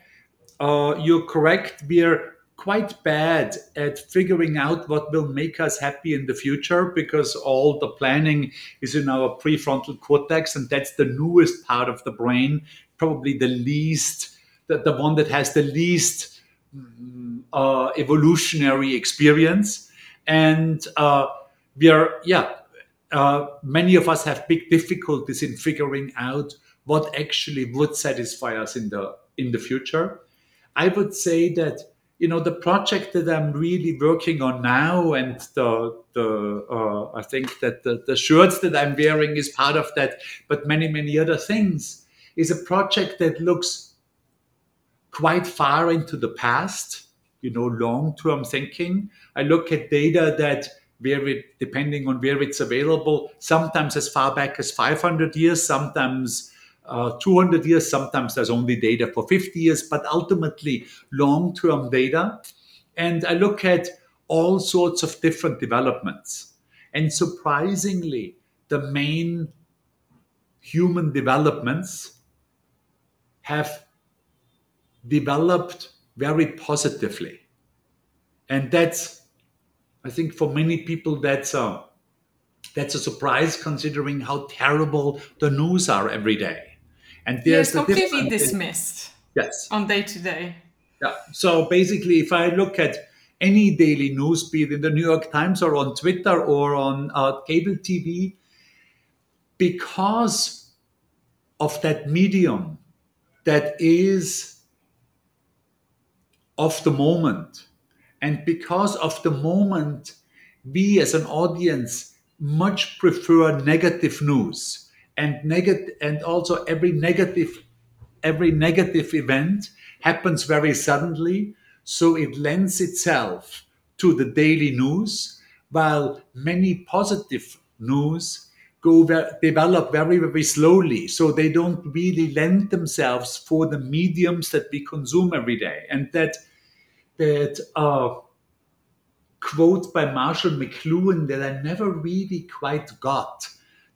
uh, you're correct. We're quite bad at figuring out what will make us happy in the future because all the planning is in our prefrontal cortex, and that's the newest part of the brain, probably the least the, the one that has the least mm, uh, evolutionary experience. And uh, we are, yeah, uh, many of us have big difficulties in figuring out what actually would satisfy us in the in the future. I would say that you know the project that I'm really working on now, and the the uh, I think that the, the shirts that I'm wearing is part of that, but many many other things is a project that looks quite far into the past. You know, long term thinking. I look at data that where depending on where it's available, sometimes as far back as 500 years, sometimes uh, 200 years, sometimes there's only data for 50 years, but ultimately long term data. And I look at all sorts of different developments. And surprisingly, the main human developments have developed very positively. And that's, I think, for many people, that's a, that's a surprise considering how terrible the news are every day. And there's yes, completely dismissed. Yes. On day to day. Yeah. So basically, if I look at any daily news, be it in the New York Times or on Twitter or on uh, cable TV, because of that medium that is of the moment, and because of the moment, we as an audience much prefer negative news and negative and also every negative every negative event happens very suddenly so it lends itself to the daily news while many positive news go develop very very slowly so they don't really lend themselves for the mediums that we consume every day. And that that uh, quote by marshall mcluhan that i never really quite got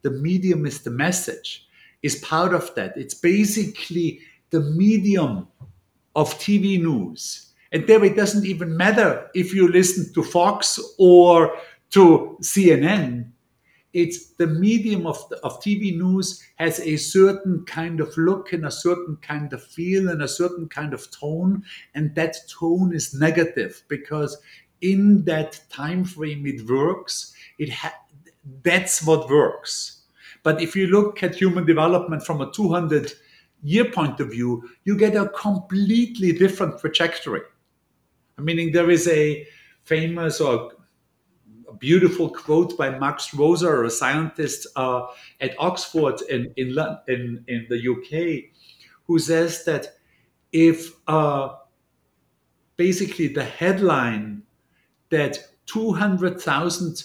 the medium is the message, is part of that. It's basically the medium of TV news. And there it doesn't even matter if you listen to Fox or to CNN. It's the medium of, the, of TV news has a certain kind of look and a certain kind of feel and a certain kind of tone. And that tone is negative because in that time frame it works. It ha- that's what works. But if you look at human development from a 200 year point of view, you get a completely different trajectory. Meaning, there is a famous or a beautiful quote by Max Roser, a scientist uh, at Oxford in, in, in, in, the UK, who says that if uh, basically the headline that 200,000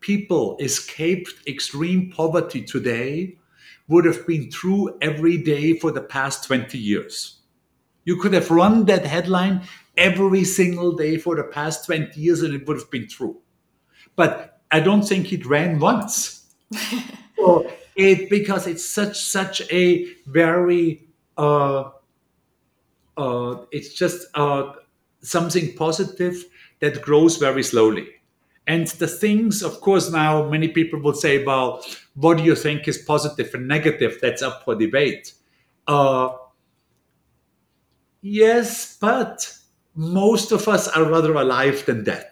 people escaped extreme poverty today would have been true every day for the past 20 years. You could have run that headline every single day for the past 20 years and it would have been true. But I don't think it ran once. so it because it's such such a very uh, uh, it's just uh, something positive that grows very slowly. And the things, of course, now many people will say, well, what do you think is positive and negative? That's up for debate. Uh, yes, but most of us are rather alive than dead.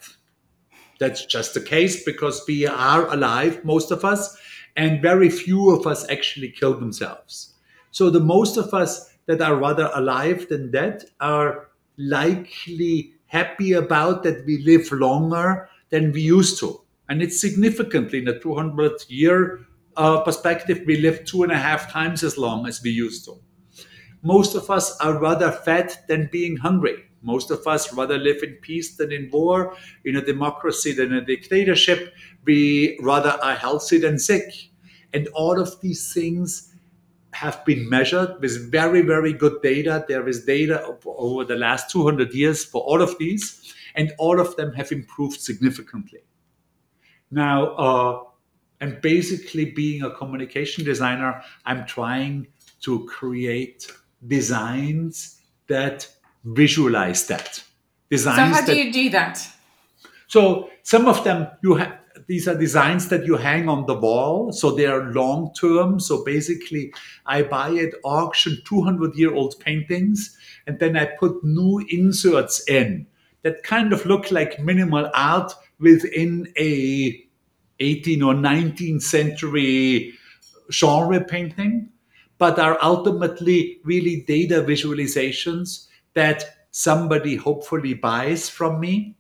That's just the case because we are alive, most of us, and very few of us actually kill themselves. So the most of us that are rather alive than dead are likely happy about that we live longer than we used to. And it's significantly in a 200 year uh, perspective, we live two and a half times as long as we used to. Most of us are rather fat than being hungry. Most of us rather live in peace than in war, in a democracy than a dictatorship. We rather are healthy than sick. And all of these things have been measured with very, very good data. There is data over the last 200 years for all of these and all of them have improved significantly. Now, uh, and basically, being a communication designer, I'm trying to create designs that visualize that. Designs. So, how do you do that? So, some of them you have. these are designs that you hang on the wall, so they are long term. So basically, I buy at auction 200 year old paintings, and then I put new inserts in that kind of look like minimal art within a 18 or 19th century genre painting, but are ultimately really data visualizations that somebody hopefully buys from me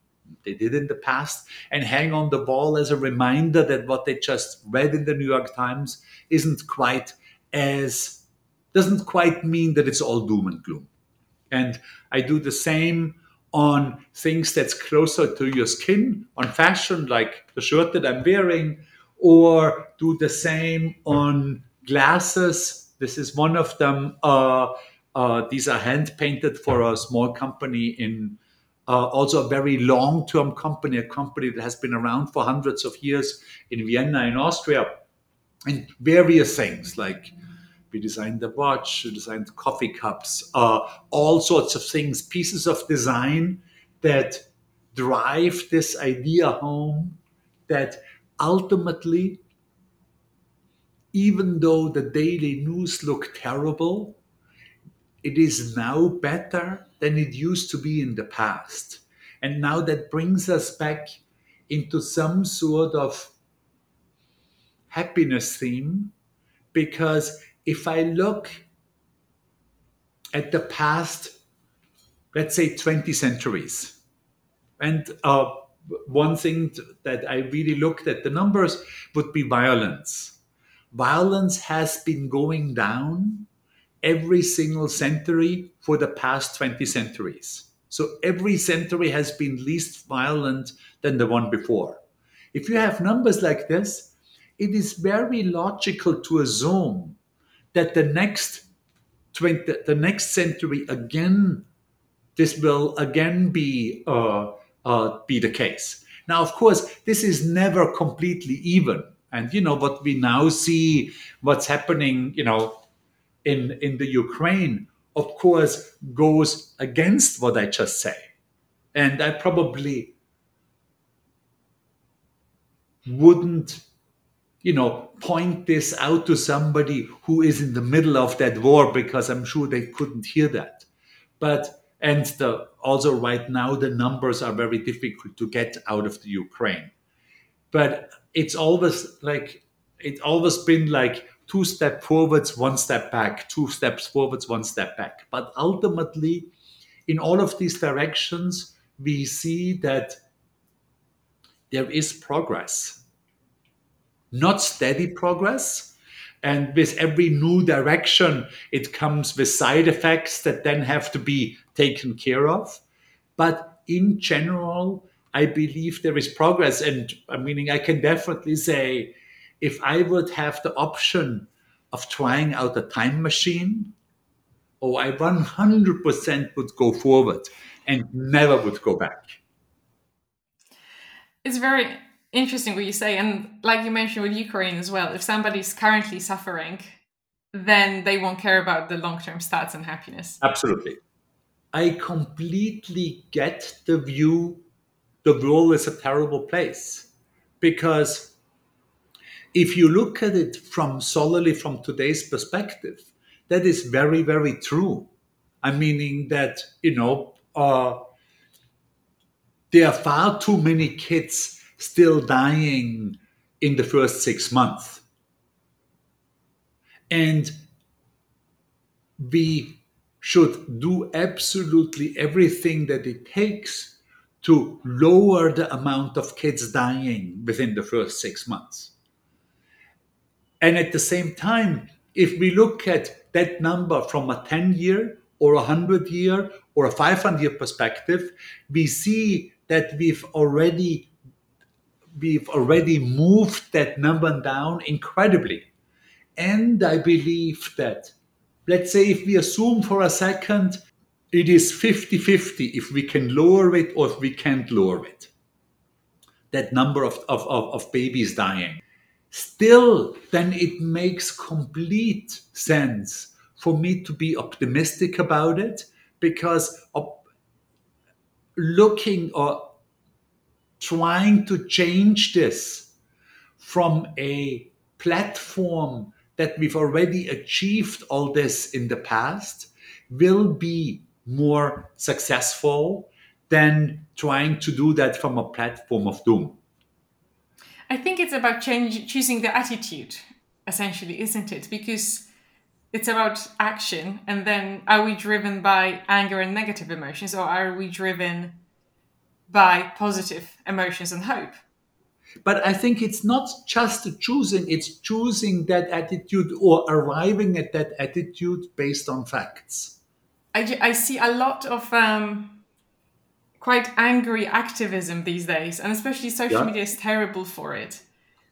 they did in the past and hang on the wall as a reminder that what they just read in the New York Times isn't quite as doesn't quite mean that it's all doom and gloom. And I do the same on things that's closer to your skin, on fashion, like the shirt that I'm wearing, or do the same on glasses. This is one of them. Uh, uh, these are hand painted for a small company in uh, also a very long term company, a company that has been around for hundreds of years in Vienna, in Austria, and various things like we designed the watch, we designed coffee cups, uh, all sorts of things, pieces of design that drive this idea home that ultimately, even though the daily news look terrible, it is now better than it used to be in the past. And now that brings us back into some sort of happiness theme because if I look at the past, let's say 20 centuries, and uh, one thing that I really looked at the numbers would be violence. Violence has been going down every single century for the past 20 centuries. So every century has been least violent than the one before. If you have numbers like this, it is very logical to assume that the next 20, the next century again, this will again be uh, uh, be the case. Now, of course, this is never completely even, and you know what we now see, what's happening, you know, in, in the Ukraine, of course, goes against what I just say. And I probably wouldn't, you know, point this out to somebody who is in the middle of that war because I'm sure they couldn't hear that. But and the, also right now the numbers are very difficult to get out of the Ukraine. But it's always like it's always been like two step forwards, one step back, two steps forwards, one step back. But ultimately, in all of these directions, we see that there is progress, not steady progress. And with every new direction, it comes with side effects that then have to be taken care of. But in general, I believe there is progress. And I meaning I can definitely say if I would have the option of trying out a time machine, oh, I 100% would go forward and never would go back. It's very interesting what you say. And like you mentioned with Ukraine as well, if somebody's currently suffering, then they won't care about the long term stats and happiness. Absolutely. I completely get the view the world is a terrible place because if you look at it from solely from today's perspective, that is very, very true. I'm meaning that, you know, uh, there are far too many kids still dying in the first six months. And we should do absolutely everything that it takes to lower the amount of kids dying within the first six months. And at the same time, if we look at that number from a 10 year or a 100 year or a 500 year perspective, we see that we've already we've already moved that number down incredibly. And I believe that, let's say, if we assume for a second it is 50 50 if we can lower it or if we can't lower it, that number of, of, of, of babies dying still then it makes complete sense for me to be optimistic about it because looking or trying to change this from a platform that we've already achieved all this in the past will be more successful than trying to do that from a platform of doom. I think it's about change, choosing the attitude, essentially, isn't it? Because it's about action, and then are we driven by anger and negative emotions, or are we driven by positive emotions and hope? But I think it's not just choosing, it's choosing that attitude or arriving at that attitude based on facts. I, I see a lot of um, quite angry activism these days, and especially social yeah. media is terrible for it.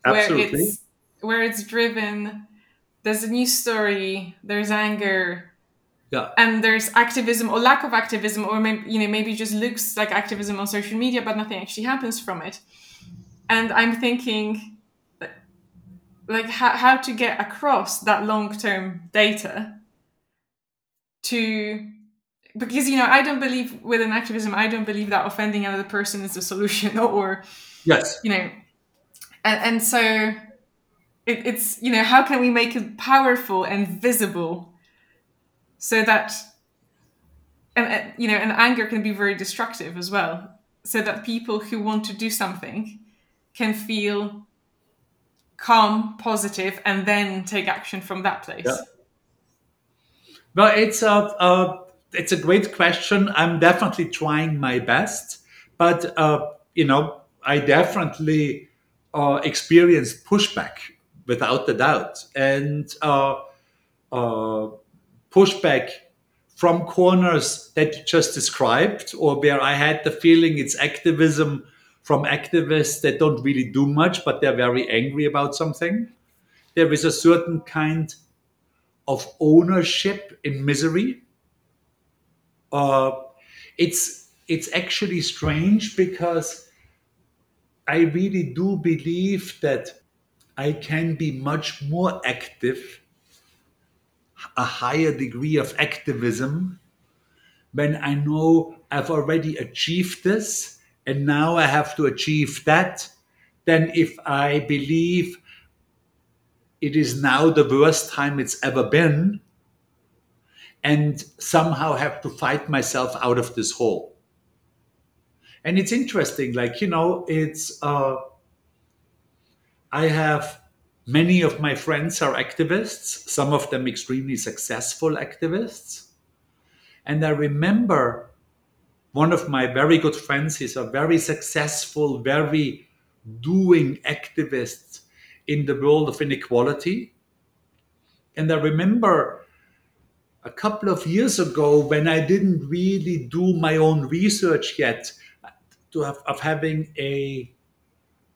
Absolutely. Where it's, where it's driven, there's a news story, there's anger, yeah. and there's activism or lack of activism, or maybe you know maybe just looks like activism on social media, but nothing actually happens from it and I'm thinking like how, how to get across that long-term data to because you know I don't believe with an activism I don't believe that offending another person is the solution or yes you know and, and so it, it's you know how can we make it powerful and visible so that and you know and anger can be very destructive as well so that people who want to do something can feel calm, positive, and then take action from that place? Yeah. Well, it's a, a, it's a great question. I'm definitely trying my best, but uh, you know, I definitely uh, experienced pushback without a doubt, and uh, uh pushback from corners that you just described, or where I had the feeling it's activism from activists that don't really do much, but they're very angry about something. There is a certain kind of ownership in misery. Uh, it's it's actually strange because I really do believe that I can be much more active, a higher degree of activism, when I know I've already achieved this and now I have to achieve that, then if I believe it is now the worst time it's ever been, and somehow have to fight myself out of this hole. And it's interesting, like, you know, it's, uh, I have many of my friends are activists, some of them extremely successful activists. And I remember one of my very good friends is a very successful, very doing activist in the world of inequality. And I remember a couple of years ago when I didn't really do my own research yet, to have, of having a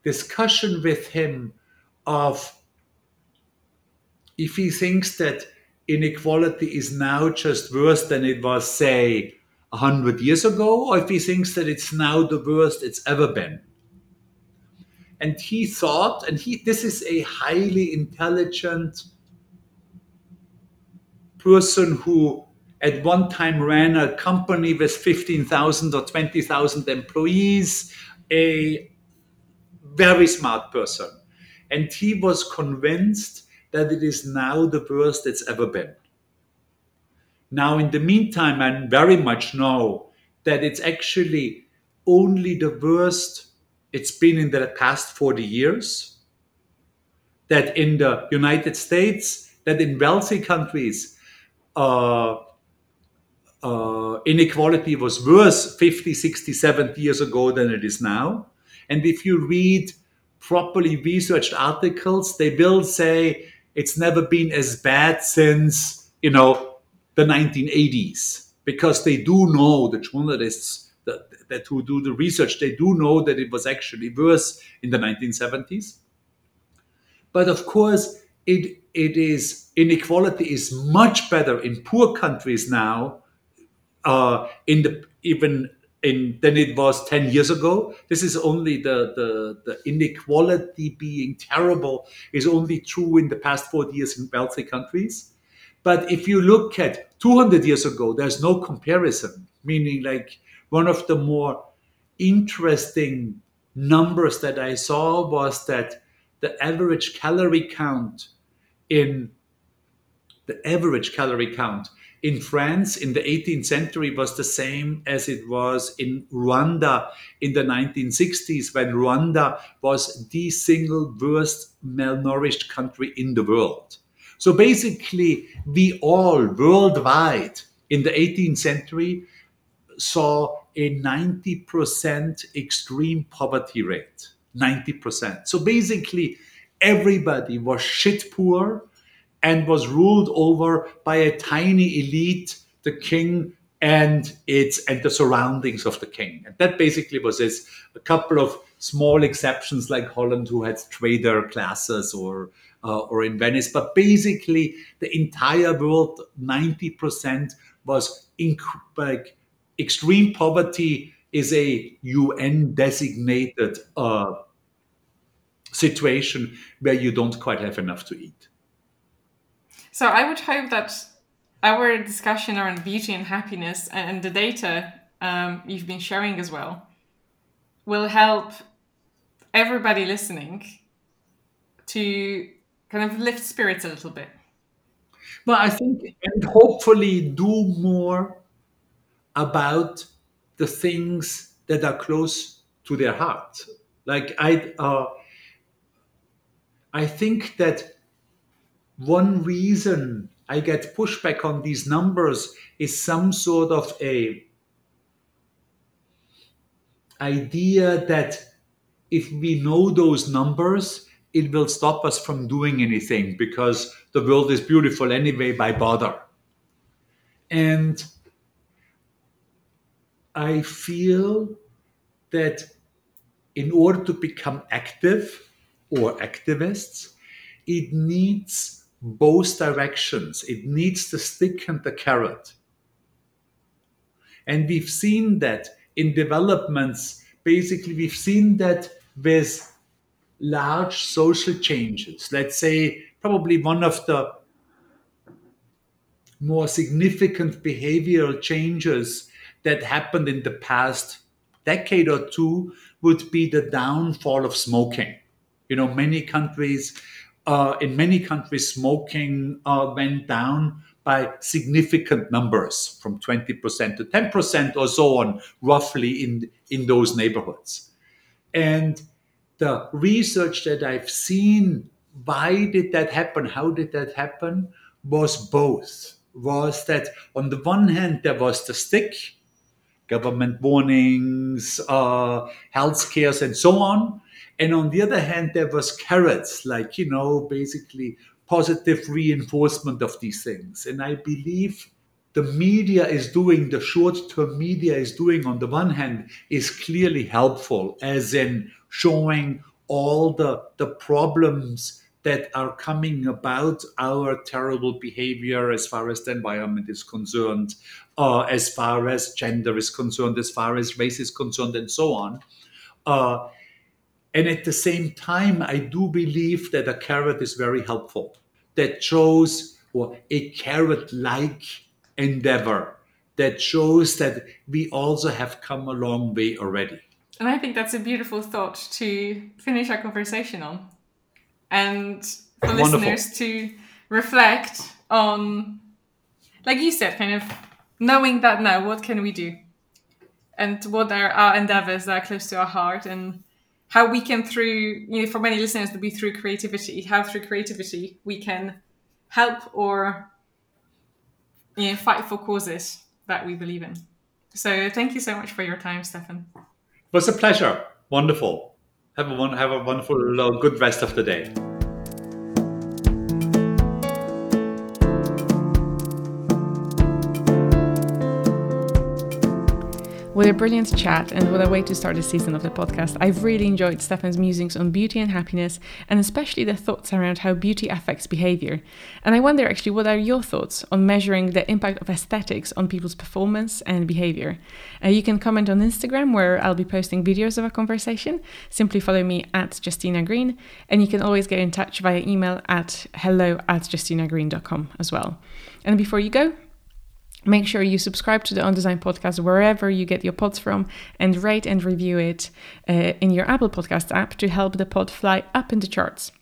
discussion with him of if he thinks that inequality is now just worse than it was, say, 100 years ago, or if he thinks that it's now the worst it's ever been. And he thought, and he this is a highly intelligent person who at one time ran a company with 15,000 or 20,000 employees, a very smart person. And he was convinced that it is now the worst it's ever been. Now, in the meantime, I very much know that it's actually only the worst it's been in the past 40 years. That in the United States, that in wealthy countries, uh, uh, inequality was worse 50, 60, 70 years ago than it is now. And if you read properly researched articles, they will say it's never been as bad since, you know, the 1980s because they do know the journalists that, that who do the research they do know that it was actually worse in the 1970s but of course it it is inequality is much better in poor countries now uh, in the even in than it was 10 years ago. This is only the, the the inequality being terrible is only true in the past 40 years in wealthy countries. But if you look at 200 years ago, there's no comparison, meaning like one of the more interesting numbers that I saw was that the average calorie count in the average calorie count in France in the 18th century was the same as it was in Rwanda in the 1960s when Rwanda was the single worst malnourished country in the world. So basically, we all worldwide in the 18th century saw a 90% extreme poverty rate. 90%. So basically, everybody was shit poor and was ruled over by a tiny elite, the king and its and the surroundings of the king. And that basically was this. A couple of small exceptions like Holland, who had trader classes, or uh, or in Venice, but basically the entire world, ninety percent was inc- like extreme poverty is a UN designated uh, situation where you don't quite have enough to eat. So I would hope that our discussion around beauty and happiness and the data um, you've been sharing as well will help everybody listening to kind of lift spirits a little bit. Well, I think, and hopefully do more about the things that are close to their heart. Like I, uh, I think that one reason I get pushback on these numbers is some sort of a idea that if we know those numbers, it will stop us from doing anything because the world is beautiful anyway by bother. And I feel that in order to become active or activists, it needs both directions. It needs the stick and the carrot. And we've seen that in developments. Basically, we've seen that with large social changes. Let's say, probably one of the more significant behavioral changes that happened in the past decade or two would be the downfall of smoking. You know, many countries, uh, in many countries, smoking uh, went down by significant numbers from 20% to 10% or so on, roughly in, in those neighborhoods. And the research that I've seen, why did that happen? How did that happen? Was both. Was that on the one hand, there was the stick, government warnings, uh, health scares, and so on. And on the other hand, there was carrots, like, you know, basically positive reinforcement of these things. And I believe the media is doing, the short term media is doing, on the one hand, is clearly helpful, as in showing all the, the problems that are coming about our terrible behavior as far as the environment is concerned, uh, as far as gender is concerned, as far as race is concerned, and so on. Uh, and at the same time, I do believe that a carrot is very helpful. That shows, or a carrot like endeavor that shows that we also have come a long way already. And I think that's a beautiful thought to finish our conversation on. And for Wonderful. listeners to reflect on, like you said, kind of knowing that now, what can we do? And what are our endeavors that are close to our heart and how we can through you know for many listeners to be through creativity how through creativity we can help or you know fight for causes that we believe in. So thank you so much for your time stefan. It was a pleasure. Wonderful. Have a, have a wonderful uh, good rest of the day What a brilliant chat and what a way to start the season of the podcast. I've really enjoyed Stefan's musings on beauty and happiness, and especially the thoughts around how beauty affects behavior. And I wonder actually, what are your thoughts on measuring the impact of aesthetics on people's performance and behavior? Uh, you can comment on Instagram, where I'll be posting videos of our conversation. Simply follow me at Justyna Green, and you can always get in touch via email at hello at justynagreen.com as well. And before you go, Make sure you subscribe to the On Design podcast wherever you get your pods from and rate and review it uh, in your Apple Podcast app to help the pod fly up in the charts.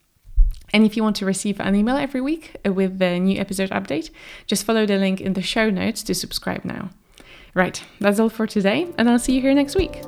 And if you want to receive an email every week uh, with the new episode update, just follow the link in the show notes to subscribe now. Right, that's all for today, and I'll see you here next week.